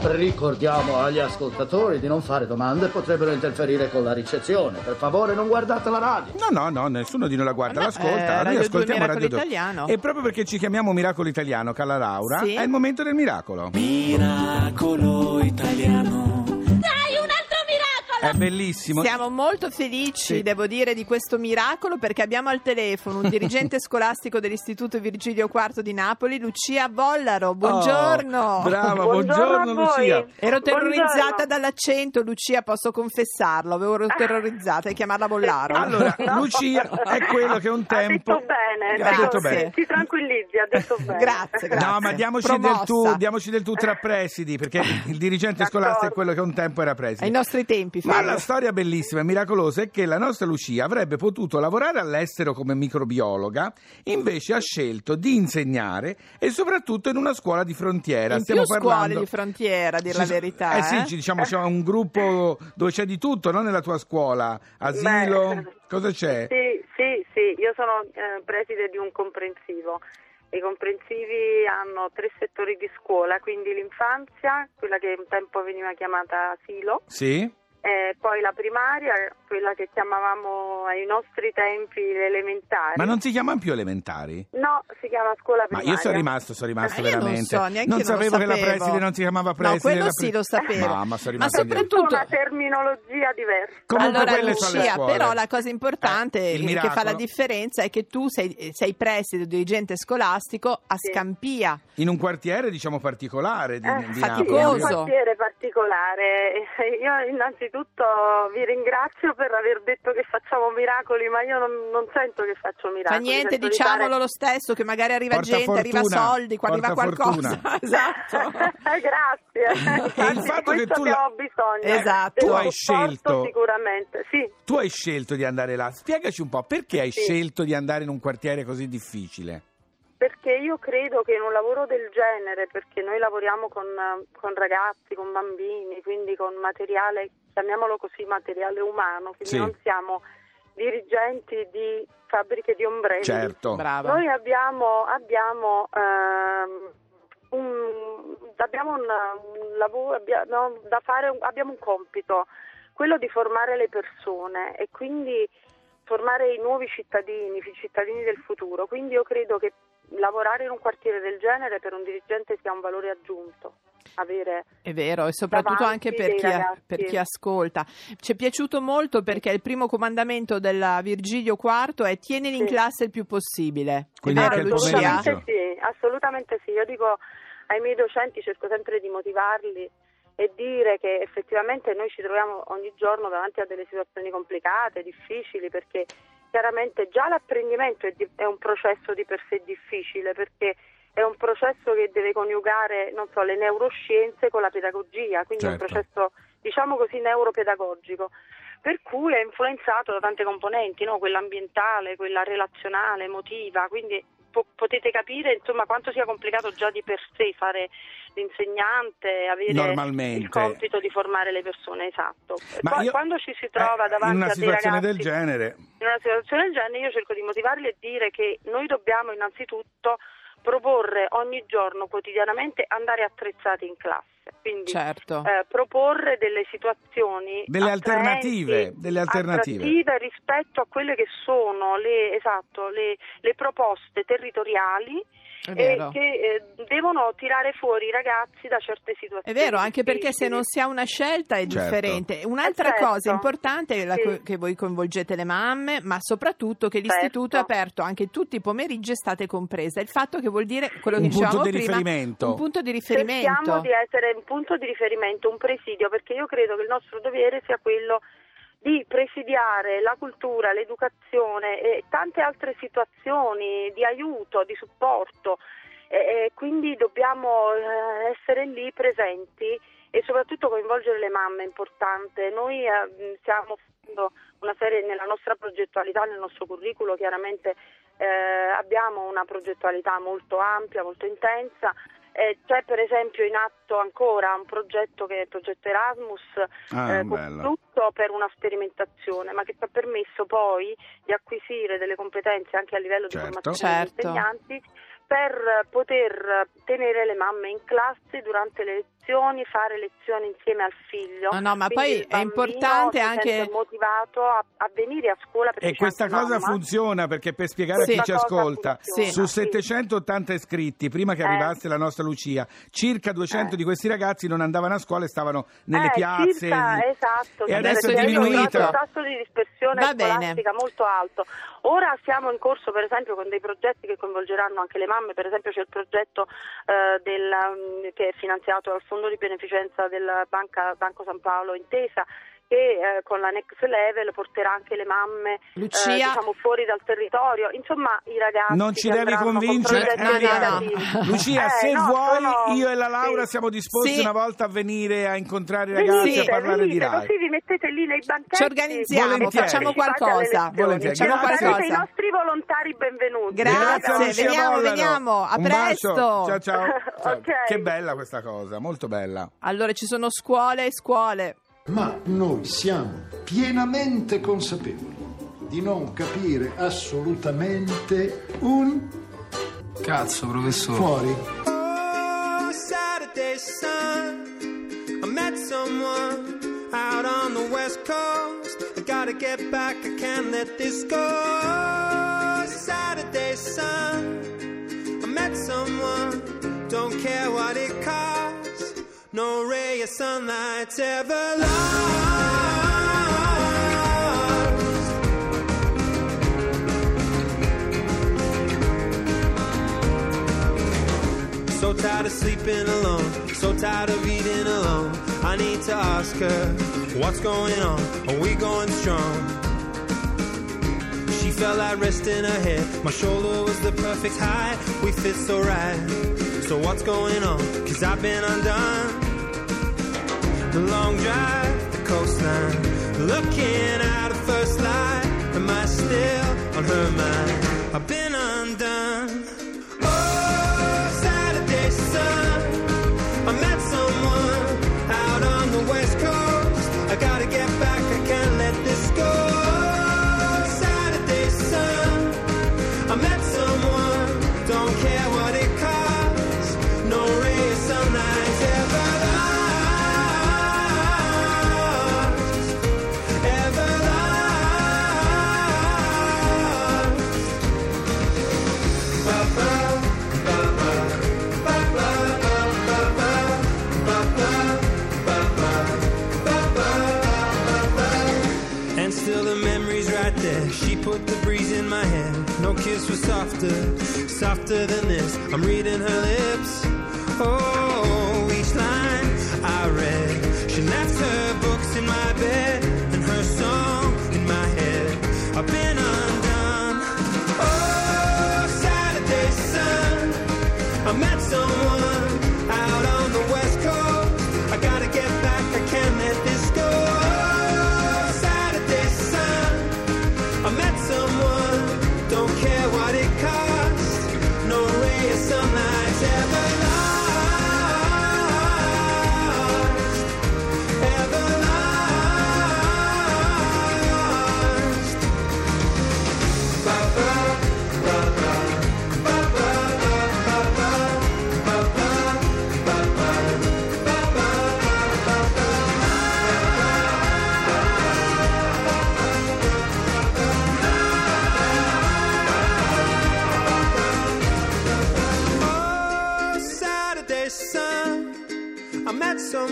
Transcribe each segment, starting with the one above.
Ricordiamo agli ascoltatori di non fare domande, potrebbero interferire con la ricezione. Per favore non guardate la radio. No, no, no, nessuno di noi la guarda, No, l'ascolta. eh, Noi ascoltiamo 2 Radio 2. Miracolo Italiano. E proprio perché ci chiamiamo Miracolo Italiano, Calla Laura, Sì. è il momento del miracolo. Miracolo italiano. È bellissimo. Siamo molto felici, Sì. devo dire, di questo miracolo perché abbiamo al telefono un dirigente scolastico dell'Istituto Virgilio IV di Napoli, Lucia Bollaro. Buongiorno. Oh, brava, Buongiorno buongiorno. Lucia. Ero terrorizzata Buongiorno. dall'accento, Lucia, posso confessarlo, avevo terrorizzata di chiamarla Bollaro. Allora, Lucia è quello che un Ha tempo... detto bene, Ha Grazie. detto bene. Si tranquillizzi, ha detto bene. Grazie, grazie. No, ma diamoci del, tu, diamoci del tu tra presidi, perché il dirigente D'accordo. scolastico è quello che un tempo era preside. Ai nostri tempi, Ma la storia bellissima e miracolosa è che la nostra Lucia avrebbe potuto lavorare all'estero come microbiologa, invece ha scelto di insegnare e soprattutto in una scuola di frontiera. in Stiamo più parlando... scuole di frontiera, a dire Ci la verità. Eh sì, ci- diciamo c'è un gruppo dove c'è di tutto, no? Nella tua scuola, asilo, Beh, cosa c'è? Sì, sì, sì, io sono eh, preside di un comprensivo. I comprensivi hanno tre settori di scuola, quindi l'infanzia, quella che un tempo veniva chiamata asilo, Sì? E poi la primaria, quella che chiamavamo ai nostri tempi le elementari. Ma non si chiamano più elementari? No, si chiama scuola Ma primaria. io sono rimasto, sono rimasto Ma io non veramente. so, neanche io non lo sapevo che la preside non si chiamava No, preside. quello la sì, lo sapevo. No, ma sono Ma rimasto indietro. soprattutto- Tutta una terminologia diversa. Comunque allora quelle sono le Lucia, però la cosa importante Eh, eh, che fa la differenza è che tu sei, sei preside, dirigente scolastico a Sì. Scampia. In un quartiere, diciamo, particolare di, Eh, di faticoso. Sì, un quartiere particolare. Io innanzitutto vi ringrazio per aver detto che facciamo miracoli, ma io non, non sento che faccio Fa miracoli. niente, sento di diciamolo fare- lo stesso, che magari arriva Porta gente, arriva fortuna, soldi, qua arriva qualcosa. esatto. Grazie. E il fatto che questo tu la- abbiamo bisogno. Esatto. Del Tu hai scelto- Sicuramente, sì. Tu hai scelto di andare là. Spiegaci un po' perché hai Sì. scelto di andare in un quartiere così difficile. Perché io credo che in un lavoro del genere, perché noi lavoriamo con, con ragazzi, con bambini, quindi con materiale, chiamiamolo così, materiale umano, quindi Sì. non siamo dirigenti di fabbriche di ombrelli. Certo. Brava. Noi abbiamo, abbiamo, ehm, un, abbiamo un, un lavoro abbiamo da fare, un- abbiamo un compito, quello di formare le persone e quindi formare i nuovi cittadini, i cittadini del futuro. Quindi io credo che lavorare in un quartiere del genere per un dirigente sia un valore aggiunto. Avere È vero, e soprattutto anche per chi, per chi ascolta. Ci è piaciuto molto perché il primo comandamento della Virgilio IV è tienili in Sì. classe il più possibile. Quindi pomeriggio. Assolutamente sì, assolutamente sì. Io dico ai miei docenti, cerco sempre di motivarli e dire che effettivamente noi ci troviamo ogni giorno davanti a delle situazioni complicate, difficili, perché chiaramente già l'apprendimento è, di- è un processo di per sé difficile, perché è un processo che deve coniugare, non so, le neuroscienze con la pedagogia, quindi è un Certo. processo, diciamo così, neuropedagogico per cui è influenzato da tante componenti, no? quella ambientale, quella relazionale, emotiva, quindi po- potete capire insomma quanto sia complicato già di per sé fare l'insegnante, avere il compito di formare le persone, esatto. Ma Poi io- quando ci si trova eh, davanti a dei ragazzi del genere. in una situazione del genere io cerco di motivarli e dire che noi dobbiamo innanzitutto proporre ogni giorno, quotidianamente, andare attrezzati in classe. Quindi Certo. eh, proporre delle situazioni Delle alternative, delle alternative. rispetto a quelle che sono le, esatto, le, le proposte territoriali e che eh, devono tirare fuori i ragazzi da certe È situazioni. vero, anche perché se non si ha una scelta è Certo. differente. Un'altra certo. cosa importante è la Sì. co- che voi coinvolgete le mamme, ma soprattutto che l'istituto è Certo. aperto anche tutti i pomeriggi estate compresa. Il fatto che vuol dire quello che Un punto dicevamo di prima, riferimento. un punto di Cerchiamo riferimento. di essere un punto di riferimento, un presidio, perché io credo che il nostro dovere sia quello di presidiare la cultura, l'educazione e tante altre situazioni di aiuto, di supporto e, quindi dobbiamo eh, essere lì presenti e soprattutto coinvolgere le mamme, è importante. Noi eh, stiamo facendo una serie nella nostra progettualità, nel nostro curriculum, chiaramente eh, abbiamo una progettualità molto ampia, molto intensa. Eh, c'è per esempio in atto ancora un progetto che è il progetto Erasmus, Ah, eh, per una sperimentazione, ma che ci ha permesso poi di acquisire delle competenze anche a livello Certo. di formazione Certo. degli insegnanti per poter tenere le mamme in classe durante le lezioni, fare lezioni insieme al figlio. No, no, ma Quindi poi il è importante anche- sente motivato a, a venire a scuola perché E questa cosa mamma. funziona perché per spiegare Sì. a chi ci ascolta, funziona, su sì. 780 iscritti, prima che Eh. arrivasse la nostra Lucia, circa 200 Eh. di questi ragazzi non andavano a scuola e stavano nelle Eh, piazze. circa, esatto, E sì, adesso è diminuito. c'è un tasso di dispersione Va bene. scolastica molto alto. Ora siamo in corso, per esempio, con dei progetti che coinvolgeranno anche le mamme. Per esempio, c'è il progetto eh, del, mm, che è finanziato dal Fondo di Beneficenza del Banca, Banco San Paolo Intesa che eh, con la Next Level porterà anche le mamme eh, Lucia. diciamo fuori dal territorio. Insomma, i ragazzi Non ci devi convincere. progetti No, no, no. educativi. Lucia, Eh, se no, vuoi, sono- io e la Laura sì. siamo disposti Sì. una volta a venire a incontrare i ragazzi Venite, a parlare venite, di Rai. così vi mettete lì nei banchetti Ci organizziamo, Volentieri. facciamo qualcosa. Volentieri. Facciamo Grazie. Qualcosa. i nostri volontari benvenuti. Grazie, Lucia veniamo, veniamo. A Un presto. bacio. Ciao, ciao. Ciao. Ok. Che bella questa cosa, molto bella. Allora ci sono scuole e scuole. Ma noi siamo pienamente consapevoli di non capire assolutamente un Cazzo, professore. fuori. Oh, Saturday sun. I met someone out on the west coast. I gotta get back, I can't let this go. Saturday sun. I met someone, don't care what it costs. No ray of sunlight's ever lost. So tired of sleeping alone, so tired of eating alone. I need to ask her, what's going on? Are we going strong? She felt like resting her head. My shoulder was the perfect height. We fit so right. So what's going on? Cause I've been undone. The long drive, the coastline. Looking at the first light. Am I still on her mind? I've been Was softer, softer than this. I'm reading her lips. Oh, each line I read. She left her books in my bed and her song in my head. I've been undone. Oh, Saturday sun. I met someone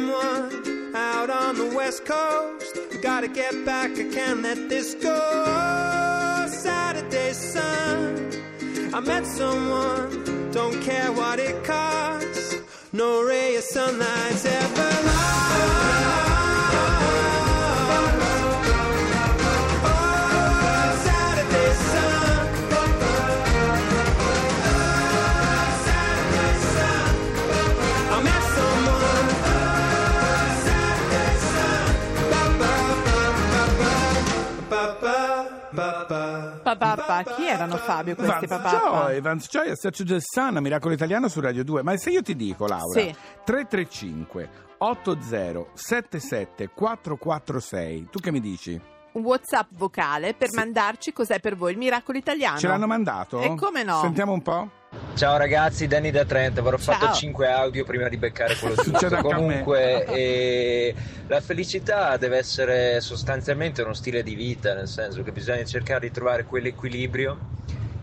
someone out on the west coast. I gotta get back, I can't let this go. Saturday sun. I met someone, don't care what it costs. No ray of sunlight's ever Chi erano Fabio questi Vance papà? Joy, Vance Joy a Sergio Gessana, Miracolo Italiano su Radio 2. Ma se io ti dico, Laura, Sì. 335 80 77 446, tu che mi dici? Un WhatsApp vocale per mandarci cos'è per voi il miracolo italiano. Ce l'hanno mandato? E come no? Sentiamo un po'. Ciao ragazzi, Danny da Trento, avrò Ciao. fatto 5 audio prima di beccare quello giusto. Comunque, eh, la felicità deve essere sostanzialmente uno stile di vita, nel senso che bisogna cercare di trovare quell'equilibrio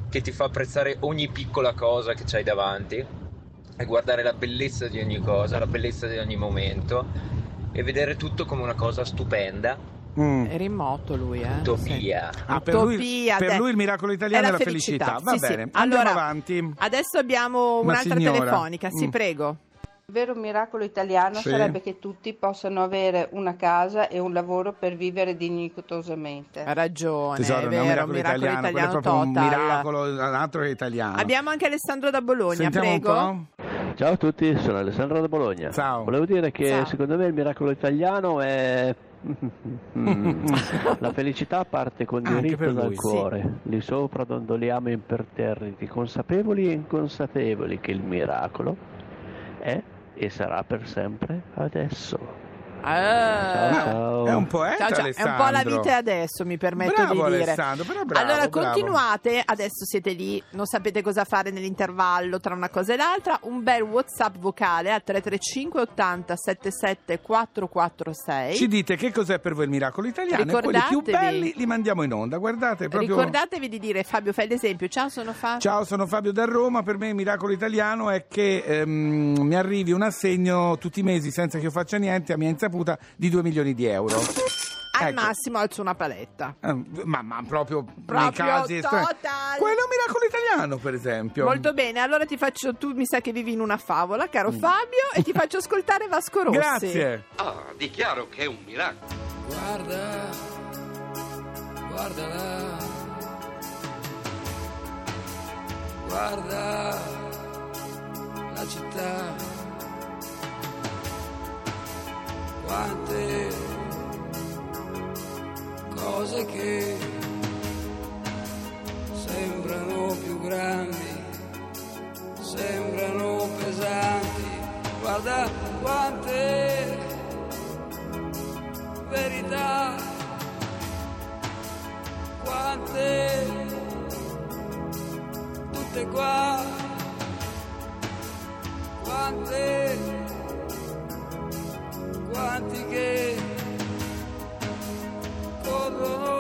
che ti fa apprezzare ogni piccola cosa che c'hai davanti e guardare la bellezza di ogni cosa, la bellezza di ogni momento e vedere tutto come una cosa stupenda. Mm. Era in moto lui, eh? Utopia. Ah, per lui, Utopia, per dai. lui il miracolo italiano è la felicità. Va Sì, sì. bene, andiamo Allora, avanti. Adesso abbiamo Una un'altra signora. telefonica, sì, Mm. prego. Il vero miracolo italiano Sì. sarebbe che tutti possano avere una casa e un lavoro per vivere dignitosamente. Ha ragione, Tesoro, è vero, un miracolo miracolo italiano, quello è italiano proprio un total. miracolo, un altro che italiano. Abbiamo anche Alessandro da Bologna, Sentiamo prego. un po'. Ciao a tutti, sono Alessandro da Bologna. Ciao. Volevo dire che Ciao. secondo me il miracolo italiano è la felicità parte con diritto dal cuore. Lì sopra dondoliamo imperterriti, consapevoli e inconsapevoli che il miracolo è e sarà per sempre adesso. Ah. Ciao, ciao. È un poeta Ciao, ciao. È un po' la vita adesso, mi permetto Bravo di dire. Alessandro, però bravo, allora bravo. continuate, adesso siete lì, non sapete cosa fare nell'intervallo tra una cosa e l'altra, un bel WhatsApp vocale al 335 80 77 446. Ci dite che cos'è per voi il miracolo italiano e quelli più Ricordatevi- belli li mandiamo in onda. Guardate, proprio... Ricordatevi di dire Fabio fai l'esempio. Ciao, sono Fabio. Ciao, sono Fabio da Roma. Per me il miracolo italiano è che ehm, mi arrivi un assegno tutti i mesi senza che io faccia niente, a mia insaputa, di 2 milioni di euro. Al Ecco. massimo alzo una paletta. Eh, Ma, ma proprio, nei Proprio casi estremi. total. Quello è un miracolo italiano, per esempio. Molto bene, allora ti faccio, tu mi sa che vivi in una favola, caro Fabio, e ti faccio ascoltare Vasco Rossi. Mm. Grazie. Ah, dichiaro che è un miracolo. Guarda, guarda là. Guarda la città. Quante cose che sembrano più grandi, sembrano pesanti. Guarda quante verità, quante, tutte qua, quante antiche corrono